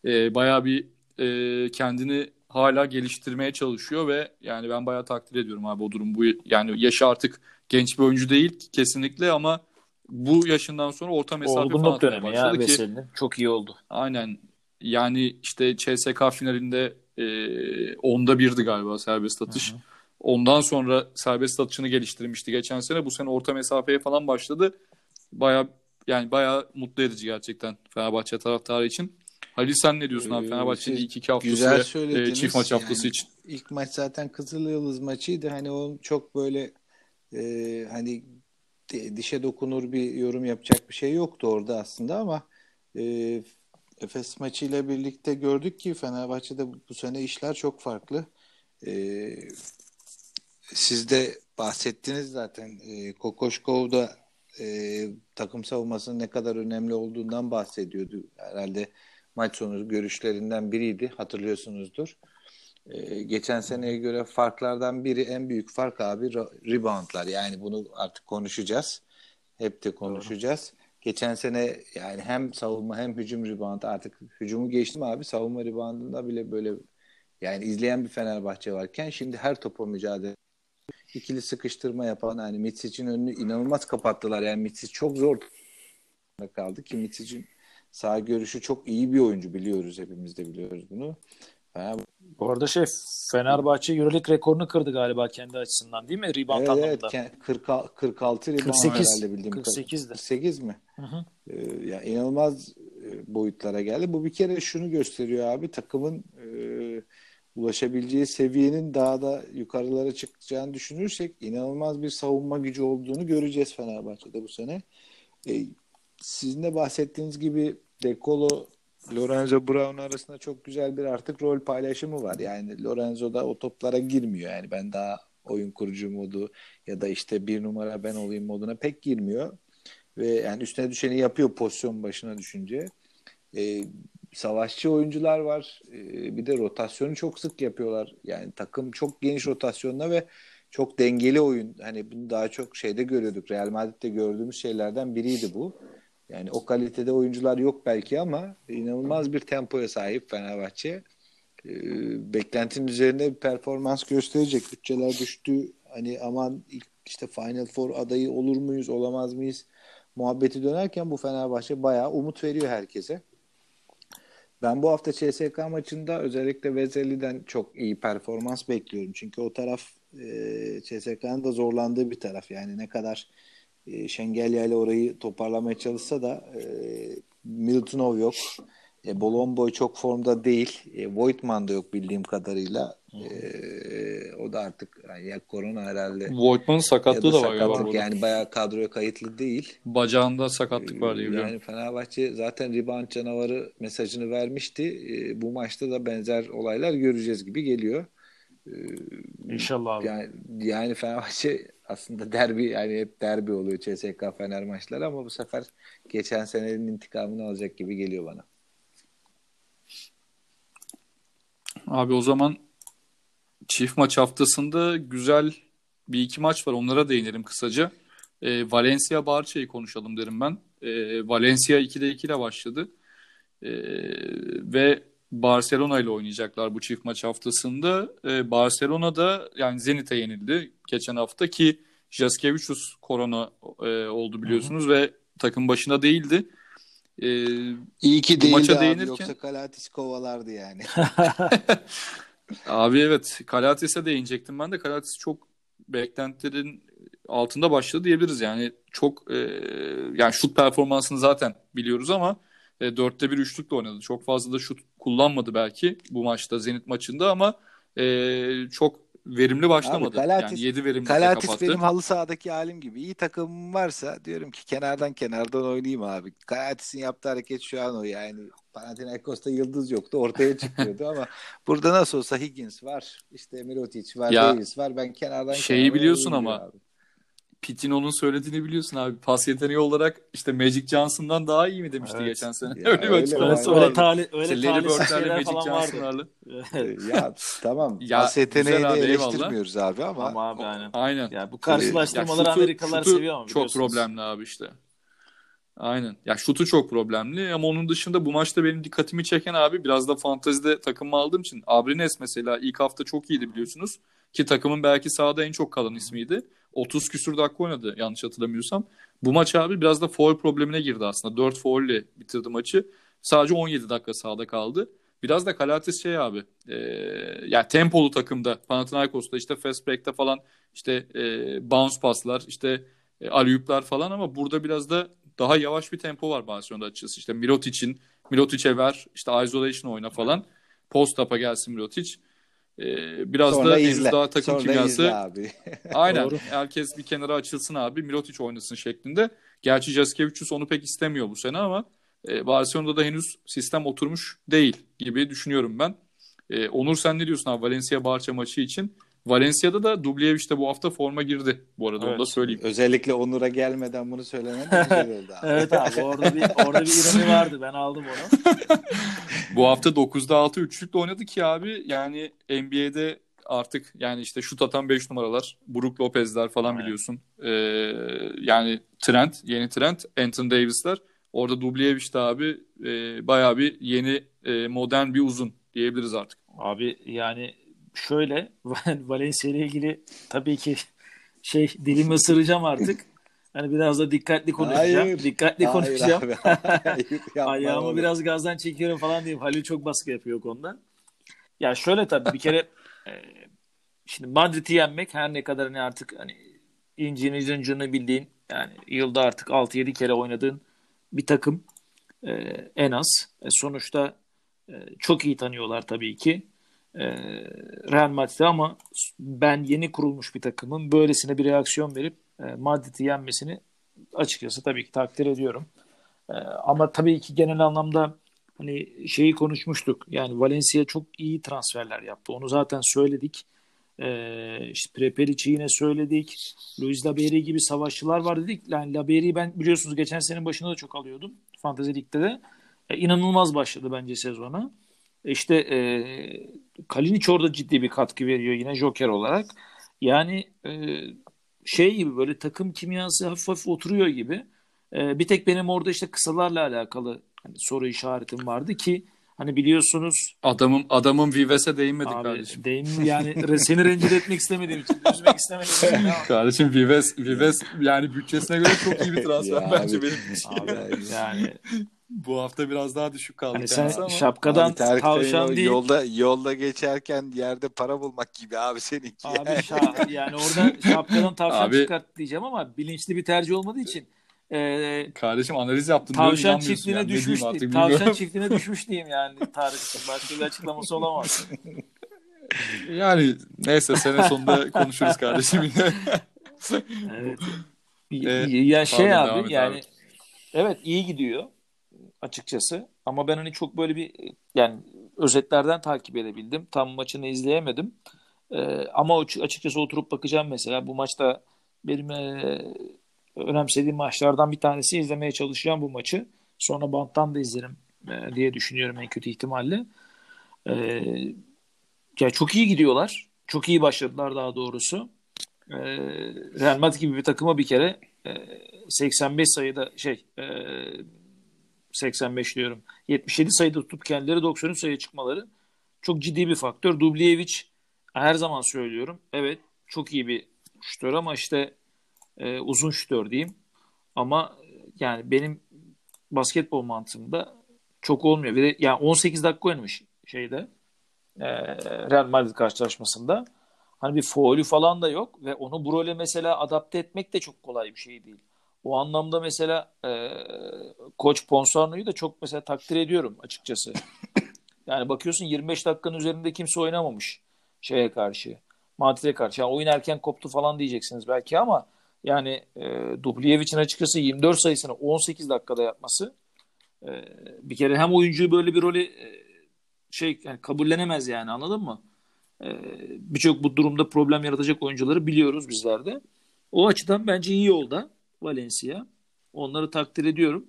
Evet. Ee, bayağı bir e, kendini hala geliştirmeye çalışıyor ve yani ben bayağı takdir ediyorum abi o durum. Bu yani yaşı artık genç bir oyuncu değil kesinlikle ama bu yaşından sonra orta mesafe Olgunluk falan atmaya başladı ya, ki. Veseli'nin. Çok iyi oldu. Aynen. Yani işte CSK finalinde e, onda birdi galiba serbest atış. Hı hı. Ondan sonra serbest atışını geliştirmişti geçen sene. Bu sene orta mesafeye falan başladı. Baya yani baya mutlu edici gerçekten Fenerbahçe taraftarı için. Halil sen ne diyorsun abi ee, Fenerbahçe'nin ilk iki haftası güzel ve e, çift maç haftası yani, için? İlk maç zaten Kızıl Yıldız maçıydı. Hani o çok böyle e, hani dişe dokunur bir yorum yapacak bir şey yoktu orada aslında ama e, Efes maçıyla birlikte gördük ki Fenerbahçe'de bu sene işler çok farklı. E, siz de bahsettiniz zaten. E, Kokoşkov da e, takım savunmasının ne kadar önemli olduğundan bahsediyordu. Herhalde maç sonu görüşlerinden biriydi. Hatırlıyorsunuzdur. Ee, geçen seneye göre farklardan biri en büyük fark abi reboundlar. Yani bunu artık konuşacağız. Hep de konuşacağız. Doğru. Geçen sene yani hem savunma hem hücum rebound artık hücumu geçtim abi savunma reboundında bile böyle yani izleyen bir Fenerbahçe varken şimdi her topa mücadele ikili sıkıştırma yapan yani Mitsic'in önünü inanılmaz kapattılar. Yani Mitsic çok zor kaldı ki Mitsic'in sağ görüşü çok iyi bir oyuncu biliyoruz hepimiz de biliyoruz bunu. Bu arada şey Fenerbahçe Euroleague rekorunu kırdı galiba kendi açısından değil mi? Rebound evet, anlamında. Evet 40, 46 rebound 48, herhalde bildiğim 48'di. 48 mi? Hı hı. Ee, yani inanılmaz boyutlara geldi. Bu bir kere şunu gösteriyor abi takımın e, ulaşabileceği seviyenin daha da yukarılara çıkacağını düşünürsek inanılmaz bir savunma gücü olduğunu göreceğiz Fenerbahçe'de bu sene. E, sizin de bahsettiğiniz gibi Dekolo Lorenzo Brown arasında çok güzel bir artık rol paylaşımı var. Yani Lorenzo da o toplara girmiyor. Yani ben daha oyun kurucu modu ya da işte bir numara ben olayım moduna pek girmiyor. Ve yani üstüne düşeni yapıyor pozisyon başına düşünce. Ee, savaşçı oyuncular var. Ee, bir de rotasyonu çok sık yapıyorlar. Yani takım çok geniş rotasyonla ve çok dengeli oyun. Hani bunu daha çok şeyde görüyorduk. Real Madrid'de gördüğümüz şeylerden biriydi bu. Yani o kalitede oyuncular yok belki ama inanılmaz bir tempoya sahip Fenerbahçe. Ee, beklentinin üzerinde bir performans gösterecek. Bütçeler düştü. Hani aman ilk işte Final Four adayı olur muyuz, olamaz mıyız? Muhabbeti dönerken bu Fenerbahçe bayağı umut veriyor herkese. Ben bu hafta CSK maçında özellikle Vezeli'den çok iyi performans bekliyorum. Çünkü o taraf e, CSK'nın da zorlandığı bir taraf. Yani ne kadar e, Şengelya ile orayı toparlamaya çalışsa da e, Milutinov yok. E, Bolomboy çok formda değil. E, Voigtman da yok bildiğim kadarıyla. E, o da artık yani ya korona herhalde. Voigtman'ın sakatlığı da, var sakatlık, yani bayağı kadroya kayıtlı değil. Bacağında sakatlık var diye biliyorum. Yani Fenerbahçe zaten rebound canavarı mesajını vermişti. E, bu maçta da benzer olaylar göreceğiz gibi geliyor. E, İnşallah abi. Yani, yani Fenerbahçe aslında derbi yani hep derbi oluyor CSK Fener maçları ama bu sefer geçen senenin intikamını alacak gibi geliyor bana. Abi o zaman çift maç haftasında güzel bir iki maç var. Onlara değinelim kısaca. E, Valencia Barça'yı konuşalım derim ben. E, Valencia 2'de 2 ile başladı. E, ve Barcelona ile oynayacaklar bu çift maç haftasında. E, Barcelona da yani Zenit'e yenildi geçen hafta ki Jaskevicius korona e, oldu biliyorsunuz Hı-hı. ve takım başına değildi. E, İyi ki değildi maça abi değinirken... yoksa Kalatis kovalardı yani. abi evet Kalatis'e değinecektim ben de. Kalatis çok beklentilerin altında başladı diyebiliriz. Yani çok e, yani şut performansını zaten biliyoruz ama e, dörtte bir üçlükle oynadı. Çok fazla da şut kullanmadı belki bu maçta Zenit maçında ama e, çok verimli başlamadı. Abi, Kalatis, yani 7 verimli Kalatis kapattı. benim halı sahadaki halim gibi. İyi takımım varsa diyorum ki kenardan kenardan oynayayım abi. Kalatis'in yaptığı hareket şu an o yani. Panathinaikos'ta yıldız yoktu. Ortaya çıkıyordu ama burada nasıl olsa Higgins var. işte Mirotic var. Ya, Davis var. Ben kenardan Şeyi biliyorsun ama abi. Pitino'nun söylediğini biliyorsun abi. Pas yeteneği olarak işte Magic Johnson'dan daha iyi mi demişti evet. geçen sene. Ya, öyle bir açıklaması var. Öyle, tali, öyle işte Larry Bird'lerle Magic Johnson'larla. ya tamam. Ya, pas yeteneği de eleştirmiyoruz abi ama. Ama abi aynen. Aynen. Ya bu karşılaştırmaları ya, Amerikalılar seviyor ama Çok problemli abi işte. Aynen. Ya şutu çok problemli ama onun dışında bu maçta benim dikkatimi çeken abi biraz da fantezide takımı aldığım için Abrines mesela ilk hafta çok iyiydi biliyorsunuz. Ki takımın belki sahada en çok kalan ismiydi. 30 küsür dakika oynadı yanlış hatırlamıyorsam. Bu maç abi biraz da foul problemine girdi aslında. 4 foul ile bitirdi maçı. Sadece 17 dakika sahada kaldı. Biraz da Kalatis şey abi. E, yani tempolu takımda Panathinaikos'ta işte fast break'te falan işte e, bounce paslar işte e, alüyuplar falan ama burada biraz da daha yavaş bir tempo var Barcelona'da açıkçası. İşte Mirotic'in Mirotic'e ver işte isolation oyna falan. Post up'a gelsin Mirotic. Ee, biraz Sonra da izle. daha takım Sonra kimyası. Abi. aynen. Doğru. Herkes bir kenara açılsın abi. Mirotic oynasın şeklinde. Gerçi Jaskevicius onu pek istemiyor bu sene ama e, Barcelona'da da henüz sistem oturmuş değil gibi düşünüyorum ben. E, Onur sen ne diyorsun abi Valencia Barça maçı için? Valencia'da da Dubljevic de bu hafta forma girdi bu arada evet. onu da söyleyeyim. Özellikle Onur'a gelmeden bunu söylemen de güzel oldu abi. evet abi orada bir, orada bir ironi vardı ben aldım onu. bu hafta 9'da 6 üçlükle oynadı ki abi yani NBA'de artık yani işte şut atan 5 numaralar Brook Lopez'ler falan evet. biliyorsun. Ee, yani trend yeni trend Anthony Davis'ler. Orada Dubljevic de abi e, bayağı bir yeni e, modern bir uzun diyebiliriz artık. Abi yani şöyle Valencia ile ilgili tabii ki şey dilimi ısıracağım artık. Hani biraz da dikkatli konuşacağım. Hayır, dikkatli hayır konuşacağım. Abi, hayır, Ayağımı oğlum. biraz gazdan çekiyorum falan diyeyim. Halil çok baskı yapıyor konuda. Ya şöyle tabii bir kere e, şimdi Madrid'i yenmek her ne kadar hani artık hani incini zıncını bildiğin yani yılda artık 6-7 kere oynadığın bir takım e, en az. E, sonuçta e, çok iyi tanıyorlar tabii ki e, Real Madrid'i ama ben yeni kurulmuş bir takımın böylesine bir reaksiyon verip e, Madrid'i yenmesini açıkçası tabii ki takdir ediyorum. E, ama tabii ki genel anlamda hani şeyi konuşmuştuk. Yani Valencia çok iyi transferler yaptı. Onu zaten söyledik. İşte Preperic'i yine söyledik. Luis Laberi gibi savaşçılar var dedik. Yani Laberi'yi ben biliyorsunuz geçen senenin başında da çok alıyordum. Fantasy Lig'de de. E, inanılmaz başladı bence sezona. E, işte e, Kalinic orada ciddi bir katkı veriyor yine Joker olarak. Yani e, şey gibi böyle takım kimyası hafif hafif oturuyor gibi. E, bir tek benim orada işte kısalarla alakalı hani soru işaretim vardı ki hani biliyorsunuz adamın adamın Vives'e değinmedik abi, kardeşim. Değin yani seni rencide etmek istemediğim için üzmek istemedim. kardeşim Vives Vives yani bütçesine göre çok iyi bir transfer Ya bence abi. benim için. Abi, yani Bu hafta biraz daha düşük kaldı hani sen ama. şapkadan Abi Tarık tavşan o değil. Yolda, yolda geçerken yerde para bulmak gibi abi seninki. Abi şa- yani orada şapkadan tavşan Abi- çıkart diyeceğim ama bilinçli bir tercih olmadığı için e, Kardeşim analiz yaptın. tavşan çiftliğine yani. Düşmüş diyeyim artık diyeyim. bilmiyorum. Tavşan çiftliğine düşmüş diyeyim yani Tarık. Başka bir açıklaması olamaz. Yani neyse sene sonunda konuşuruz kardeşim yine. Evet. Ee, ya şey abi yani abi. evet iyi gidiyor açıkçası ama ben hani çok böyle bir yani özetlerden takip edebildim. Tam maçını izleyemedim. Ee, ama açıkçası oturup bakacağım mesela bu maçta benim e, önemsediğim maçlardan bir tanesi izlemeye çalışacağım bu maçı. Sonra banttan da izlerim e, diye düşünüyorum en kötü ihtimalle. Ee, ya çok iyi gidiyorlar. Çok iyi başladılar daha doğrusu. Ee, Real Madrid gibi bir takıma bir kere e, 85 sayıda şey e, 85 diyorum. 77 sayıda tutup kendileri 93 sayıya çıkmaları çok ciddi bir faktör. Dubljevic her zaman söylüyorum. Evet çok iyi bir şutör ama işte e, uzun şutör diyeyim. Ama e, yani benim basketbol mantığımda çok olmuyor. Bir de yani 18 dakika oynamış şeyde e, Real Madrid karşılaşmasında. Hani bir faulü falan da yok ve onu bu role mesela adapte etmek de çok kolay bir şey değil. O anlamda mesela e, Koç Ponsarno'yu da çok mesela takdir ediyorum açıkçası. Yani bakıyorsun 25 dakikanın üzerinde kimse oynamamış şeye karşı. Madrid'e karşı. Yani oyun erken koptu falan diyeceksiniz belki ama yani e, Dubljevic'in açıkçası 24 sayısını 18 dakikada yapması e, bir kere hem oyuncuyu böyle bir rolü e, şey yani kabullenemez yani anladın mı? E, Birçok bu durumda problem yaratacak oyuncuları biliyoruz bizler de. O açıdan bence iyi yolda Valencia. Onları takdir ediyorum.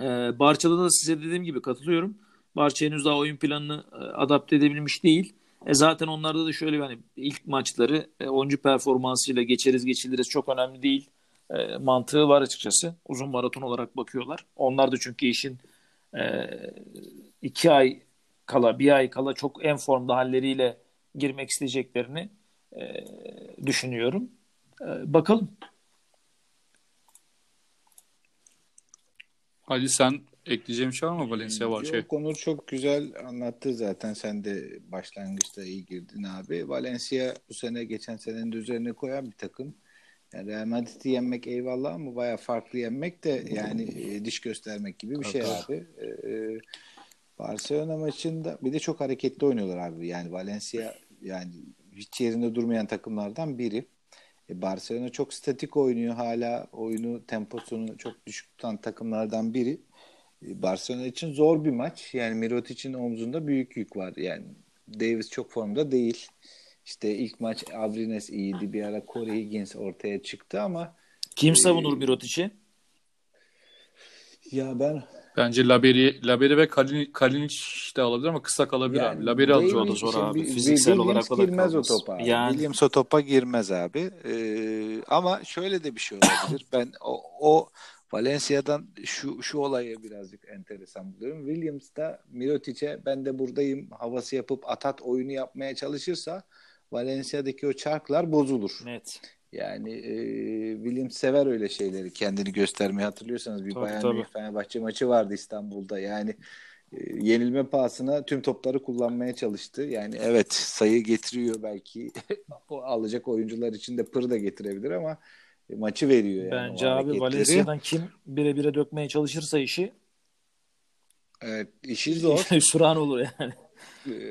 E, Barça'da da size dediğim gibi katılıyorum. Barça henüz daha oyun planını e, adapte edebilmiş değil. E zaten onlarda da şöyle yani ilk maçları e, oyuncu performansıyla geçeriz geçiliriz çok önemli değil. E, mantığı var açıkçası. Uzun maraton olarak bakıyorlar. Onlar da çünkü işin e, iki ay kala, bir ay kala çok en formda halleriyle girmek isteyeceklerini e, düşünüyorum. E, bakalım. Ali sen ekleyeceğin bir şey var mı Valencia var şey? Yok Onur çok güzel anlattı zaten. Sen de başlangıçta iyi girdin abi. Valencia bu sene geçen senenin de üzerine koyan bir takım. Yani Real Madrid'i yenmek eyvallah ama bayağı farklı yenmek de yani e, diş göstermek gibi bir şey abi. Ee, Barcelona maçında bir de çok hareketli oynuyorlar abi. Yani Valencia yani hiç yerinde durmayan takımlardan biri. E, Barcelona çok statik oynuyor hala. Oyunu temposunu çok düşük tutan takımlardan biri. E, Barcelona için zor bir maç. Yani Mirotic'in omzunda büyük yük var. Yani Davis çok formda değil. İşte ilk maç Abrines iyiydi. Bir ara Corey Higgins ortaya çıktı ama Kim savunur Mirotic'i? ya ben Bence Laberi, Laberi ve Kalinic, Kalinic de alabilir ama kısa kalabilir Yani abi. Laberi alacak. o da zor abi. Fiziksel Williams olarak girmez o topa. abi. Yani- Williams o topa girmez abi. Ee, ama şöyle de bir şey olabilir. ben o, o Valencia'dan şu şu olaya birazcık enteresan buluyorum. Williams da Mirotic'e ben de buradayım havası yapıp atat oyunu yapmaya çalışırsa Valencia'daki o çarklar bozulur. Net. Yani e, Williams sever öyle şeyleri kendini göstermeyi hatırlıyorsanız bir Tabii, Bayern tabii. Fenerbahçe maçı vardı İstanbul'da. Yani e, yenilme pahasına tüm topları kullanmaya çalıştı. Yani evet sayı getiriyor belki o alacak oyuncular için de pır da getirebilir ama e, maçı veriyor yani Bence abi. Valencia'dan kim bire bire dökmeye çalışırsa işi Evet, işi zor. Hüsran olur yani.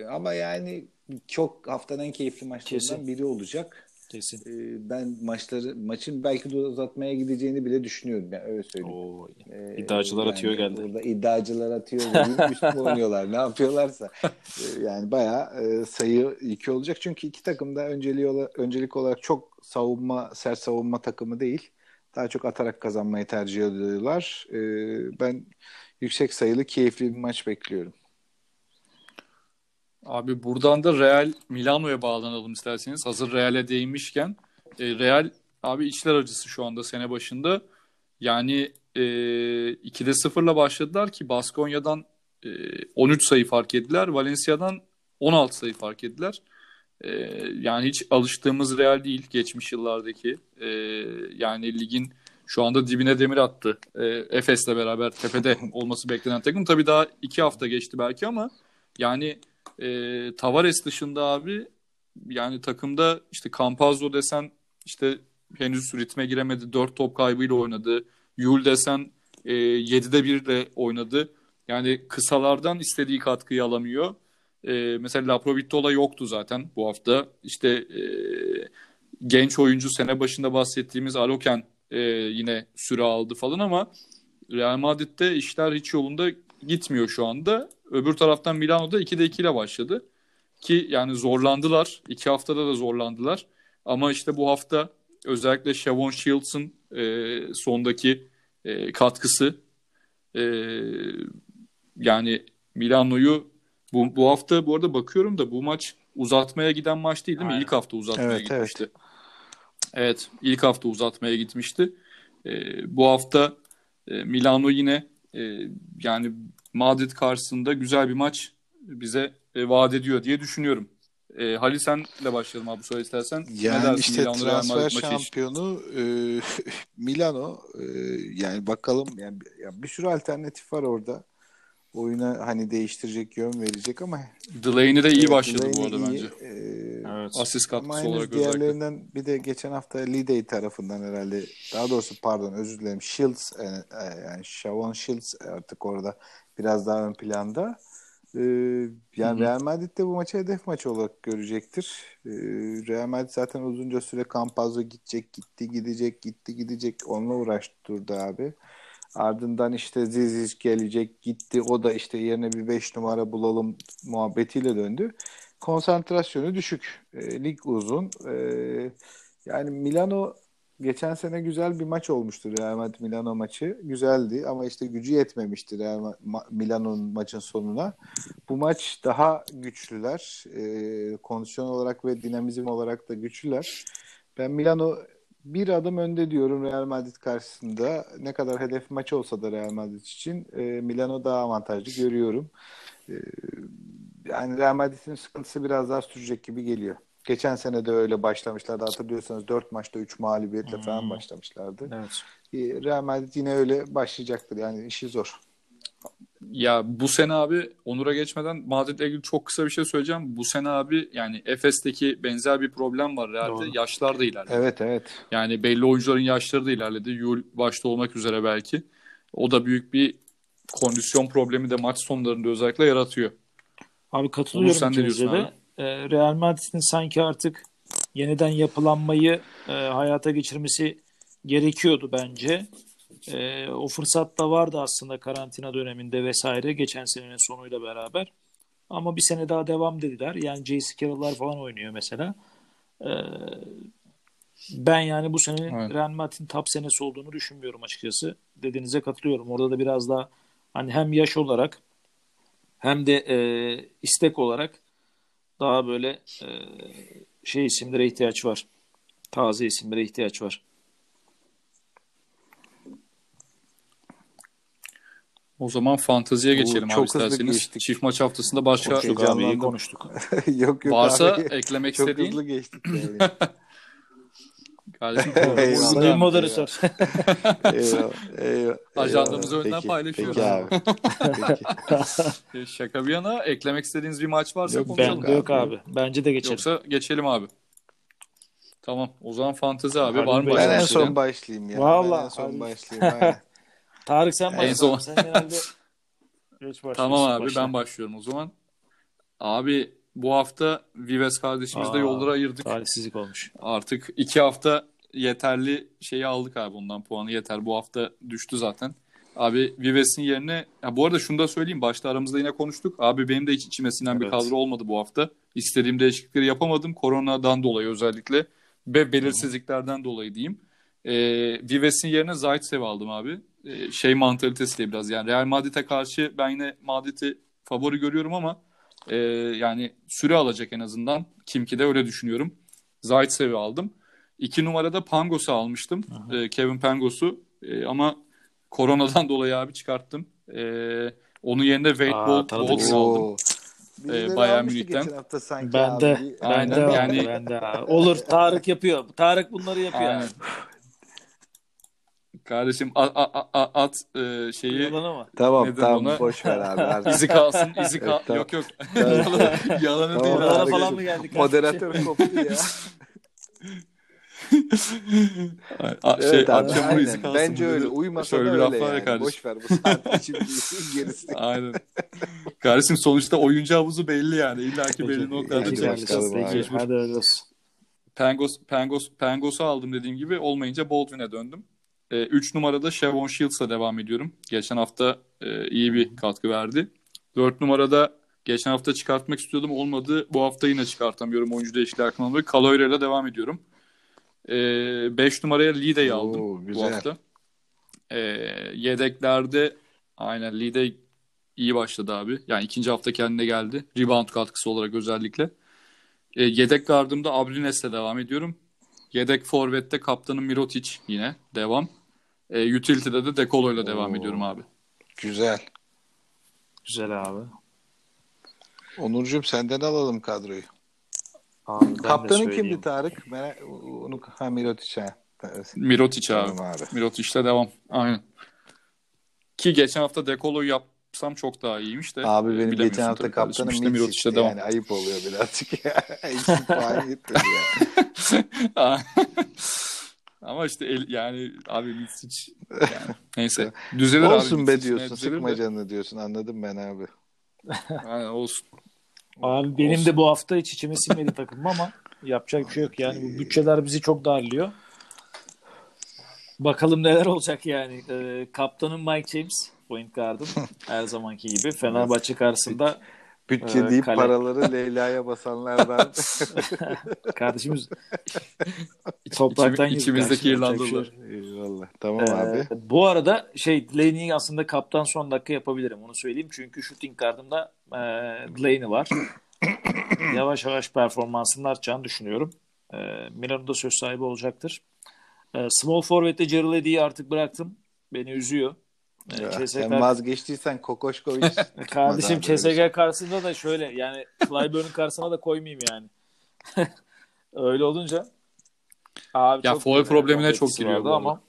Ama yani çok haftanın keyifli maçlarından Kesin. biri olacak. Kesin. Ee, Ben maçları maçın belki de uzatmaya gideceğini bile düşünüyorum. Yani öyle söyleyeyim. Oo, Ee, iddiacılar atıyor geldi. Burada iddiacılar atıyor. Deyip üst mü oynuyorlar? Ne yapıyorlarsa. Ee, Yani bayağı e, sayı iki olacak. Çünkü iki takım da önceliği öncelik olarak çok savunma, sert savunma takımı değil. Daha çok atarak kazanmayı tercih ediyorlar. Ee, Ben yüksek sayılı keyifli bir maç bekliyorum. Abi buradan da Real Milano'ya bağlanalım isterseniz. Hazır Real'e değinmişken. E, Real abi içler acısı şu anda sene başında. Yani e, 2'de 0'la başladılar ki Baskonya'dan e, 13 sayı fark ettiler. Valencia'dan 16 sayı fark ettiler. E, yani hiç alıştığımız Real değil geçmiş yıllardaki. E, yani ligin şu anda dibine demir attı. E, Efes'le beraber tepede olması beklenen takım. Tabii daha iki hafta geçti belki ama yani e, Tavares dışında abi yani takımda işte Campazzo desen işte henüz ritme giremedi. 4 top kaybıyla oynadı. Yul desen e, 7'de 1 ile oynadı. Yani kısalardan istediği katkıyı alamıyor. E, mesela Laprovittola yoktu zaten bu hafta. İşte e, genç oyuncu sene başında bahsettiğimiz Aloken e, yine süre aldı falan ama Real Madrid'de işler hiç yolunda gitmiyor şu anda. Öbür taraftan Milano'da 2'de 2 ile başladı. Ki yani zorlandılar. İki haftada da zorlandılar. Ama işte bu hafta özellikle Shavon Shields'ın e, sondaki e, katkısı e, yani Milano'yu bu, bu hafta bu arada bakıyorum da bu maç uzatmaya giden maç değil değil mi? Aynen. İlk hafta uzatmaya Evet, evet. gitmişti. Evet, ilk hafta uzatmaya gitmişti. E, bu hafta e, Milano yine e, yani Madrid karşısında güzel bir maç bize e, vaat ediyor diye düşünüyorum. E, Halil senle başlayalım abi bu soru istersen. Yani işte Milano transfer şampiyonu e, Milano e, yani bakalım yani, ya bir sürü alternatif var orada. Oyuna hani değiştirecek yön verecek ama Delaney de iyi evet, başladı bu Delaney arada iyi. bence. E, Evet. Asist ama katkısı olarak özellikle. diğerlerinden bir de geçen hafta Lidey tarafından herhalde daha doğrusu pardon özür dilerim Shields e, e, yani Shavon Shields artık orada biraz daha ön planda. E, yani Hı hı. Real Madrid de bu maçı hedef maçı olarak görecektir. E, Real Madrid zaten uzunca süre Campazzo gidecek, gitti gidecek, gitti gidecek. Onunla uğraştı durdu abi. Ardından işte Zizic gelecek, gitti. O da işte yerine bir 5 numara bulalım muhabbetiyle döndü. Konsantrasyonu düşük. E, lig uzun. E, yani Milano geçen sene güzel bir maç olmuştu Real Madrid Milano maçı. Güzeldi ama işte gücü yetmemişti Real Ma- Milano'nun maçın sonuna. Bu maç daha güçlüler. E, kondisyon olarak ve dinamizm olarak da güçlüler. Ben Milano bir adım önde diyorum Real Madrid karşısında. Ne kadar hedef maç olsa da Real Madrid için e, Milano daha avantajlı görüyorum. E, yani Real Madrid'in sıkıntısı biraz daha sürecek gibi geliyor. Geçen sene de öyle başlamışlardı. Hatırlıyorsanız 4 maçta 3 mağlubiyetle falan Hmm. başlamışlardı. Evet. E, Real Madrid yine öyle başlayacaktır. Yani işi zor. Ya bu sene abi Onur'a geçmeden Madrid'le ilgili çok kısa bir şey söyleyeceğim. Bu sene abi yani Efes'teki benzer bir problem var Real'de. Doğru. Yaşlar da ilerledi. Evet evet. Yani belli oyuncuların yaşları da ilerledi. Yul başta olmak üzere belki. O da büyük bir kondisyon problemi de maç sonlarında özellikle yaratıyor. Abi katılıyorum sen ikinize de. Ee, Real Madrid'in sanki artık yeniden yapılanmayı e, hayata geçirmesi gerekiyordu bence. E, o fırsat da vardı aslında karantina döneminde vesaire geçen senenin sonuyla beraber. Ama bir sene daha devam dediler. Yani J.C. Carroll'lar falan oynuyor mesela. E, ben yani bu senenin Evet. Real Madrid'in top senesi olduğunu düşünmüyorum açıkçası. Dediğinize katılıyorum. Orada da biraz daha hani hem yaş olarak hem de e, istek olarak daha böyle e, şey isimlere ihtiyaç var. Taze isimlere ihtiyaç var. O zaman fanteziye geçelim abi çok hızlı isterseniz. geçtik. Çift maç haftasında başka. Çok abi iyi konuştuk. yok yok varsa abi. eklemek Çok istediğin hızlı geçtik yani. kardeşim Sayın moderatör. eyvallah, eyvallah, Ajandamızı önden Peki, paylaşıyoruz. Peki abi. Peki. Şaka bir yana eklemek istediğiniz bir maç varsa Yok, konuşalım. Bende yok abi. Bence de geçelim. Yoksa geçelim abi. Tamam. O zaman fantezi abi. Var mı. Ben en son başlayayım ya. Vallahi Ben en son abi. başlayayım. aynen. Tarık sen En başla. son- Sen Geç başla, Tamam abi başla. ben başlıyorum o zaman. Abi bu hafta Vives kardeşimizle Aa. yolları ayırdık. Talihsizlik olmuş. Artık iki hafta yeterli şeyi aldık abi ondan puanı yeter. Bu hafta düştü zaten. Abi Vives'in yerine ya bu arada şunu da söyleyeyim başta aramızda yine konuştuk. Abi benim de hiç içime sinen bir Evet. kadro olmadı bu hafta. İstediğim değişiklikleri yapamadım. Koronadan dolayı özellikle ve belirsizliklerden dolayı diyeyim. Ee, Vives'in yerine Zaitsev aldım abi. Ee, şey mantalitesiyle biraz yani Real Madrid'e karşı ben yine Madrid'i favori görüyorum ama e, yani süre alacak en azından. Kimki de öyle düşünüyorum. Zaitsev'i aldım. İki numarada Pangos'u almıştım. Ee, Kevin Pangos'u. Ee, ama koronadan dolayı abi çıkarttım. Ee, onun yerine Wade. Baldwin aldım. Birileri Bayern Münih'ten. Ben abi. de, ben de, yani- ben de. abi. Olur, Tarık yapıyor. Tarık bunları yapıyor. Aynen. Kardeşim a- a- a- at e, şeyi. Tamam Nedir tamam ona? boş ver abi. artık. izi kalsın izi kal Evet, tamam. yok yok yalanı, yalanı Tamam, değil abi. falan mı geldik? Moderatör koptu ya. A- şey, evet abi akşam aynen. kalsın Bence öyle. Uyumasa Şöyle da bir öyle ya yani. kardeşim. Boş ver bu saat için gerisi. Aynen. Kardeşim sonuçta oyuncu havuzu belli yani. İlla ki belli peki çalışacağız. Peki, hadi öyle olsun. Pangos, Pangos, Pangos'u aldım dediğim gibi. Olmayınca Baldwin'e döndüm. 3 numarada Shavon Shields'la devam ediyorum. Geçen hafta e, iyi bir katkı verdi. 4 numarada geçen hafta çıkartmak istiyordum. Olmadı. Bu hafta yine çıkartamıyorum oyuncu değişikliği hakkında. ile devam ediyorum. 5 numaraya Lide'yi aldım Oo, bu güzel. hafta. E, yedeklerde aynen Lide iyi başladı abi. Yani ikinci hafta kendine geldi. Rebound katkısı olarak özellikle. E, yedek gardımda Abrines'le devam ediyorum. Yedek forvette kaptanım Mirotic yine devam. E, utility'de de Dekolo'yla devam Oo. ediyorum abi. Güzel. Güzel abi. Onurcuğum senden alalım kadroyu. Abi Kaptanın kimdi Tarık? Ben onu ha Mirotic ha. Mirotic abi. Abi. Mirotic'le devam. Aynen. Ki geçen hafta Dekolo'yu yapsam çok daha iyiymiş de. Abi benim geçen hafta kaptanım İşte Mirotic'le devam. yani ayıp oluyor birazcık ya. Gitti ya. Ama işte el, yani abi Mirotic yani. Neyse. Düzelir abi. Olsun be Mirotic. diyorsun. Sıkma canını diyorsun. Anladım ben abi. Aynen olsun. Abi benim Olsun. de bu hafta hiç içime sinmedi takımım ama yapacak bir şey yok yani. Bu bütçeler bizi çok darlıyor. Bakalım neler olacak yani. Ee, kaptanım Mike James. Point guard'ım. Her zamanki gibi. Fenerbahçe karşısında Bütçe Ee, deyip kale- paraları Leyla'ya basanlardan. kardeşimiz topraktan İçim- içimizdeki şey. İrlandalılar. Eyvallah. Tamam Ee, abi. Bu arada şey Delaney'i aslında kaptan son dakika yapabilirim onu söyleyeyim. Çünkü shooting guard'ımda e, Delaney var. yavaş yavaş performansının artacağını düşünüyorum. E, Milano'da söz sahibi olacaktır. E, small forvet'te Gerald Eddy'yi artık bıraktım. Beni üzüyor. E, Ya, CSK sen vazgeçtiysen Kokoşkovic Kardeşim öyle CSG karşısında da şöyle yani Clyburn'un karşısına da koymayayım yani. Öyle olunca abi Ya çok foul problemine çok giriyor bu ama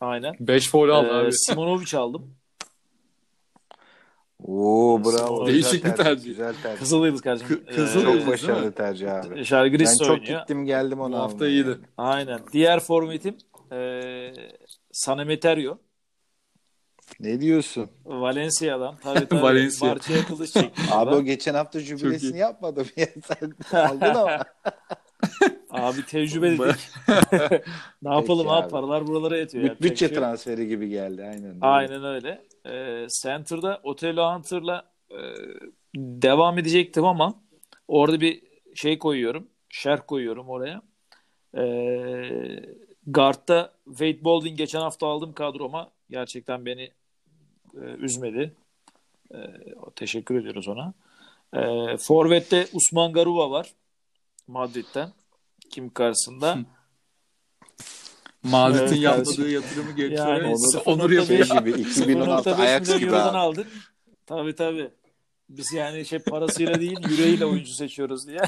aynen. 5 foul aldı Ee, abi. Simonovic aldım. Oo bravo. Değişik Güzel bir tercih. Güzel tercih. Kızıl Yıldız kardeşim. Kı- Kızıl Ee. Çok başarılı tercih abi. Şargris Ben çok oynuyor. gittim geldim onu Bu hafta iyiydi. Aynen. Diğer forvetim e, Sanemeterio. Ne diyorsun? Valencia'dan. Tabii tabii. Valencia. Barça'ya kılıç çekti. Abi o geçen hafta jübilesini iyi. yapmadım ya. Sen aldın ama. Abi tecrübe dedik. ne yapalım Peki abi abi. paralar buralara yatıyor. Büt- bir Bütçe şey transferi gibi geldi aynen. Aynen öyle. Ee, Center'da Otello Hunter'la e, devam edecektim ama orada bir şey koyuyorum. Şerh koyuyorum oraya. Ee, Guard'da Wade Baldwin geçen hafta aldım kadroma. Gerçekten beni e, üzmedi. E, teşekkür ediyoruz ona. E, Forvet'te Usman Garuba var. Madrid'den. Kim karşısında? Madrid'in Evet, yapmadığı kardeşim. yatırımı Yani gençlere Onur- Onur Şey yapıyor. gibi 2016 0.5 Ajax gibi aldık. Tabii tabii. Biz yani şey parasıyla değil yüreğiyle oyuncu seçiyoruz diye.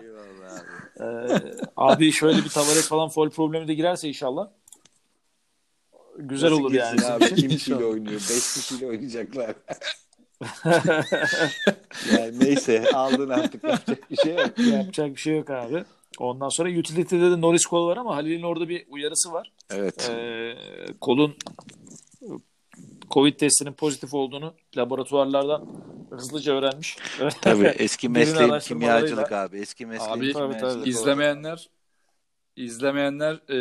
Eyvallah abi. Ee, abi şöyle bir Tavares falan foul problemi de girerse inşallah. Güzel Nasıl olur yani. Abi, kim kişiyle oynuyor? 5 kişiyle oynayacaklar. yani neyse aldın artık yapacak bir şey yok. Yapacak bir şey yok abi. Ondan sonra utility'de de Norris kol var ama Halil'in orada bir uyarısı var. Evet. Ee, kolun Covid testinin pozitif olduğunu laboratuvarlardan hızlıca öğrenmiş. Tabii eski mesleğim kimyacılık abi. Eski mesleğim Abi, tabii, kimyacılık. tabii. İzlemeyenler izlemeyenler e,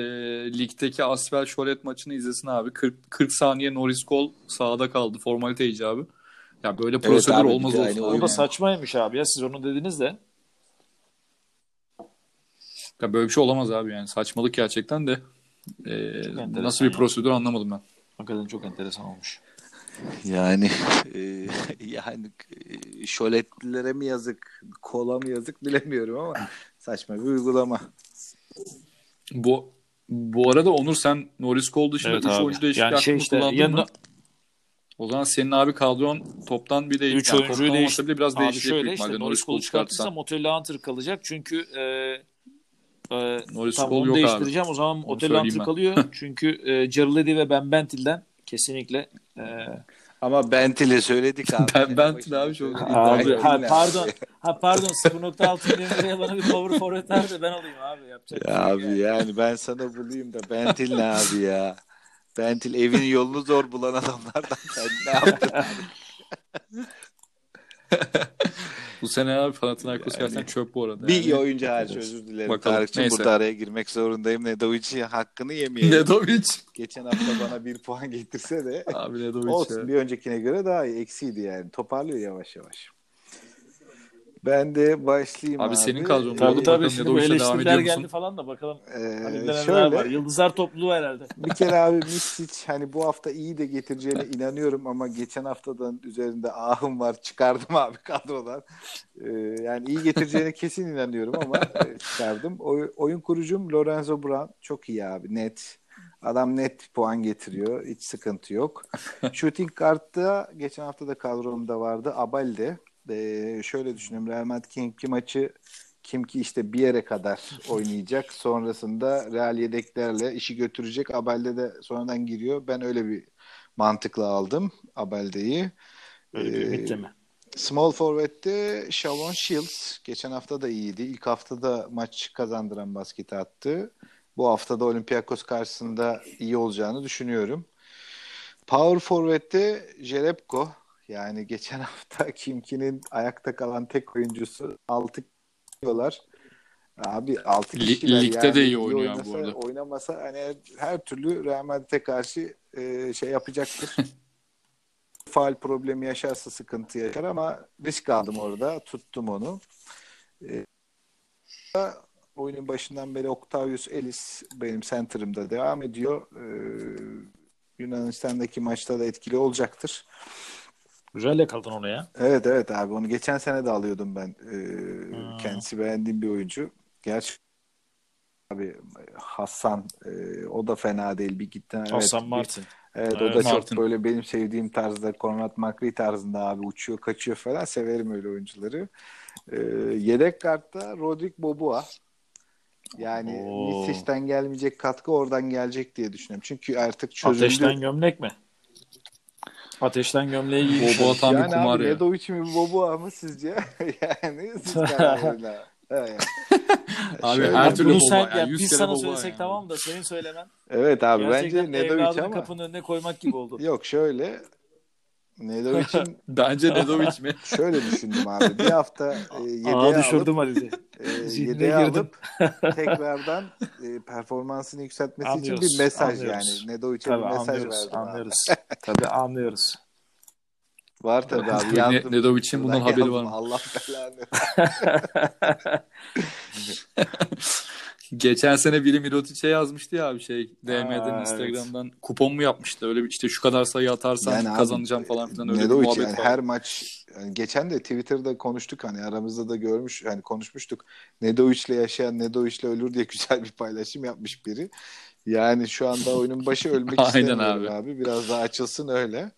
ligdeki Asvel Şolet maçını izlesin abi. 40 40 saniye Norris Cole sahada kaldı formalite icabı. Ya böyle Evet prosedür abi, olmaz olsun. O da yani. saçmaymış abi ya. Siz onu dediniz de. Ya böyle bir şey olamaz abi yani. Saçmalık gerçekten de. E, nasıl bir prosedür anlamadım ben. Hakikaten çok enteresan olmuş. Yani e, yani e, şöletlilere mi yazık, kola mı yazık bilemiyorum ama saçma bir uygulama. Bu bu arada Onur sen Norris Cole dışında Evet 3 abi. oyuncu değişiklik Yani şey işte kullandın yanına mı? O zaman senin abi kadron toptan bir değil. Üç yani oyuncuyu toptan değiş- olmasa bile biraz abi değişecek şöyle işte Norris Cole'u çıkartırsam. Otel Hunter kalacak. Çünkü e, e, Norris tamam, Cole yok değiştireceğim. O zaman Otel Hunter ben. kalıyor. Çünkü e, Gerald'i ve Ben Bentil'den kesinlikle e, Ama Bentil'e söyledik abi. Ben- Bentil abi çok- Abi, ha, pardon. Ha pardon 0.6 milyon liraya bana bir power forward ver de ben alayım abi. Yapacak Ya şey abi yani. yani ben sana bulayım da Bentil ne abi ya? Bentil evin yolunu zor bulan adamlardan sen ne yaptın? Bu sene abi Panathinaikos Yani- gerçekten çöp bu arada. bir yani. oyuncu hariç özür dilerim. Bakalım, neyse. burada araya girmek zorundayım. Nedovic'i hakkını yemeyelim. Nedovic. Geçen hafta bana bir puan getirse de Abi Nedovic olsun ya. bir öncekine göre daha iyi. Eksiydi yani. Toparlıyor yavaş yavaş. Ben de başlayayım abi. Abi senin kadron bu Tabii tabii Bakalım şimdi devam eleştiriler geldi falan da bakalım. Ee, neler şöyle var. Yıldızlar topluluğu herhalde. bir kere abi Misic hani bu hafta iyi de getireceğine inanıyorum ama geçen haftadan üzerinde ahım var çıkardım abi kadrodan. Ee, yani iyi getireceğine kesin inanıyorum ama e, çıkardım. Oy- oyun kurucum Lorenzo Brown çok iyi abi net. Adam net puan getiriyor. Hiç sıkıntı yok. Shooting Guard'da geçen hafta da kadromda vardı. Abalde. Ee, şöyle düşünüyorum. Real Madrid King'ki maçı kim ki işte bir yere kadar oynayacak. Sonrasında Real yedeklerle işi götürecek. Abelde de sonradan giriyor. Ben öyle bir mantıkla aldım Abelde'yi. Öyle bir Ee, mi? Small Forward'de Shavon Shields. Geçen hafta da iyiydi. İlk haftada maç kazandıran basketi attı. Bu hafta da Olympiakos karşısında iyi olacağını düşünüyorum. Power Forward'de Jerebko. Yani geçen hafta Kimki'nin ayakta kalan tek oyuncusu 6 diyorlar. Abi 6 Li- kişiler ligde yani de iyi oynuyor oynasa, bu arada. Oynamasa hani her, türlü Real Madrid'e karşı e, şey yapacaktır. faal problemi yaşarsa sıkıntı yaşar ama risk aldım orada. Tuttum onu. Ee, oyunun başından beri Octavius Ellis benim center'ımda devam ediyor. Ee, Yunanistan'daki maçta da etkili olacaktır. Güzel yakaladın onu ya. Evet evet abi onu geçen sene de alıyordum ben. Ee, Hmm. Kendisi beğendiğim bir oyuncu. Gerçi abi Hasan e, o da fena değil bir gitti. Evet, Hasan bir- Martin. Evet, Evet, o da Martin. çok böyle benim sevdiğim tarzda Konrad Makri tarzında abi uçuyor kaçıyor falan severim öyle oyuncuları. Ee, yedek kartta Rodrik Bobua. Yani Oo. Misic'ten gelmeyecek katkı oradan gelecek diye düşünüyorum. Çünkü artık çözüldü. Ateşten gömlek mi? Ateşten gömleği giymiş. Bobua tam bir yani kumar abi ya. Nedovic mi Bobua mı sizce? yani siz karar verin abi. Evet. Abi Şöyle- her türlü sen, yani, ya, yüz biz kere sana söylesek yani. tamam da senin söylemen Evet abi gerçekten bence Nedovic evladını ama kapının önüne koymak gibi oldu. yok şöyle Nedovic'in Bence Nedovic mi? şöyle düşündüm abi. Bir hafta e, yedeğe Aa alıp düşürdüm Halil'i. e, Zihnine yedeğe girdim. alıp tekrardan e, performansını yükseltmesi Anlıyoruz, için bir mesaj anlıyoruz. yani. Nedovic'e bir mesaj anlıyoruz. verdim abi. Anlıyoruz. Tabii anlıyoruz. Var tabii abi. Yandım. Nedovic'in bundan Buradan haberi var mı? Allah belanı. Geçen sene biri Mirotic'e yazmıştı ya abi şey DM'den Aa, Instagram'dan kupon mu yapmıştı öyle bir işte şu kadar sayı atarsan Yani abi, kazanacağım falan filan öyle bir Nedovic muhabbet yani var. her maç yani geçen de Twitter'da konuştuk hani aramızda da görmüş hani konuşmuştuk. Nedovic'le yaşayan Nedovic'le ölür diye güzel bir paylaşım yapmış biri. Yani şu anda oyunun başı ölmek istemiyorum abi. abi. Biraz daha açılsın öyle.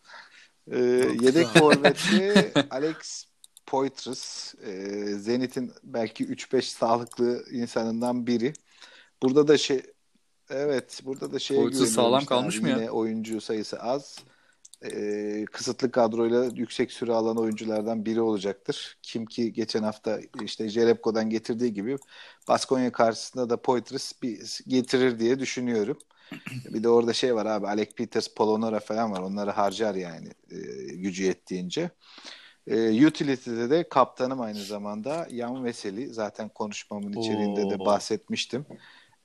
Ee, yedek forvette Alex Poitras e, Zenit'in belki 3-5 sağlıklı insanından biri. Burada da şey evet burada da şeye Poitras sağlam kalmış mı ya? Yine oyuncu sayısı az. e, kısıtlı kadroyla yüksek süre alan oyunculardan biri olacaktır. Kim ki geçen hafta işte Jerebko'dan getirdiği gibi Baskonya karşısında da Poitras bir getirir diye düşünüyorum. Bir de orada şey var abi Alec Peters, Polonara falan var. Onları harcar yani e, gücü yettiğince. E, utility'de de kaptanım aynı zamanda Yan Veseli. Zaten konuşmamın içeriğinde de Oo. bahsetmiştim.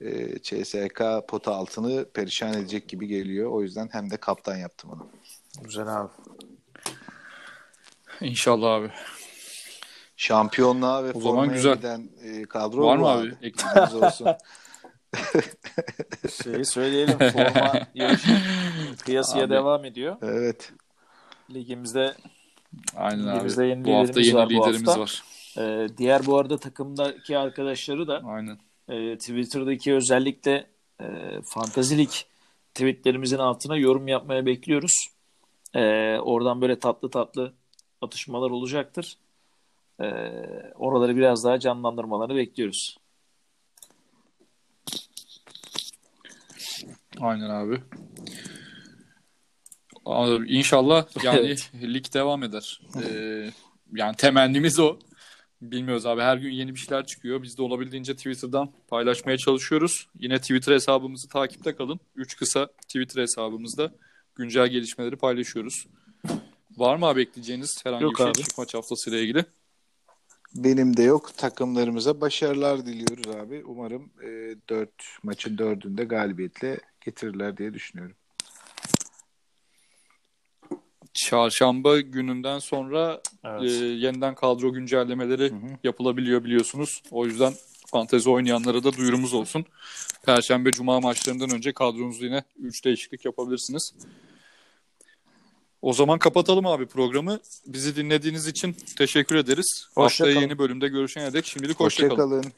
E, CSK pota altını perişan edecek gibi geliyor. O yüzden hem de kaptan yaptım onu. Güzel abi. İnşallah abi. Şampiyonluğa ve O zaman güzel. giden e, kadro Var mı abi? Bilginiz olsun. Şeyi söyleyelim. Forma yarışı kıyasıya Abi. devam ediyor. evet. Ligimizde Aynen Ligimizde abi. yeni bu hafta yeni var liderimiz hafta. var. e, diğer bu arada takımdaki arkadaşları da Aynen. e, Twitter'daki özellikle e, fantazilik tweetlerimizin altına yorum yapmaya bekliyoruz. E, oradan böyle tatlı tatlı atışmalar olacaktır. E, oraları biraz daha canlandırmalarını bekliyoruz. Aynen abi. İnşallah yani lig devam eder. Ee, yani temennimiz o. Bilmiyoruz abi her gün yeni bir şeyler çıkıyor. Biz de olabildiğince Twitter'dan paylaşmaya çalışıyoruz. Yine Twitter hesabımızı takipte kalın. Üç kısa Twitter hesabımızda güncel gelişmeleri paylaşıyoruz. Var mı abi ekleyeceğiniz herhangi Yok bir şey abi. maç haftasıyla ilgili? Benim de yok. Takımlarımıza başarılar diliyoruz abi. Umarım e, 4 maçın dördünde galibiyetle getirirler diye düşünüyorum. Çarşamba gününden sonra Evet. e, yeniden kadro güncellemeleri Hı hı. yapılabiliyor biliyorsunuz. O yüzden fantezi oynayanlara da duyurumuz olsun. Perşembe Cuma maçlarından önce kadronuzu yine 3 değişiklik yapabilirsiniz. O zaman kapatalım abi programı. Bizi dinlediğiniz için teşekkür ederiz. Hoşça Haftaya kalın. yeni bölümde görüşene dek şimdilik hoşça kalın. Hoşçakalın.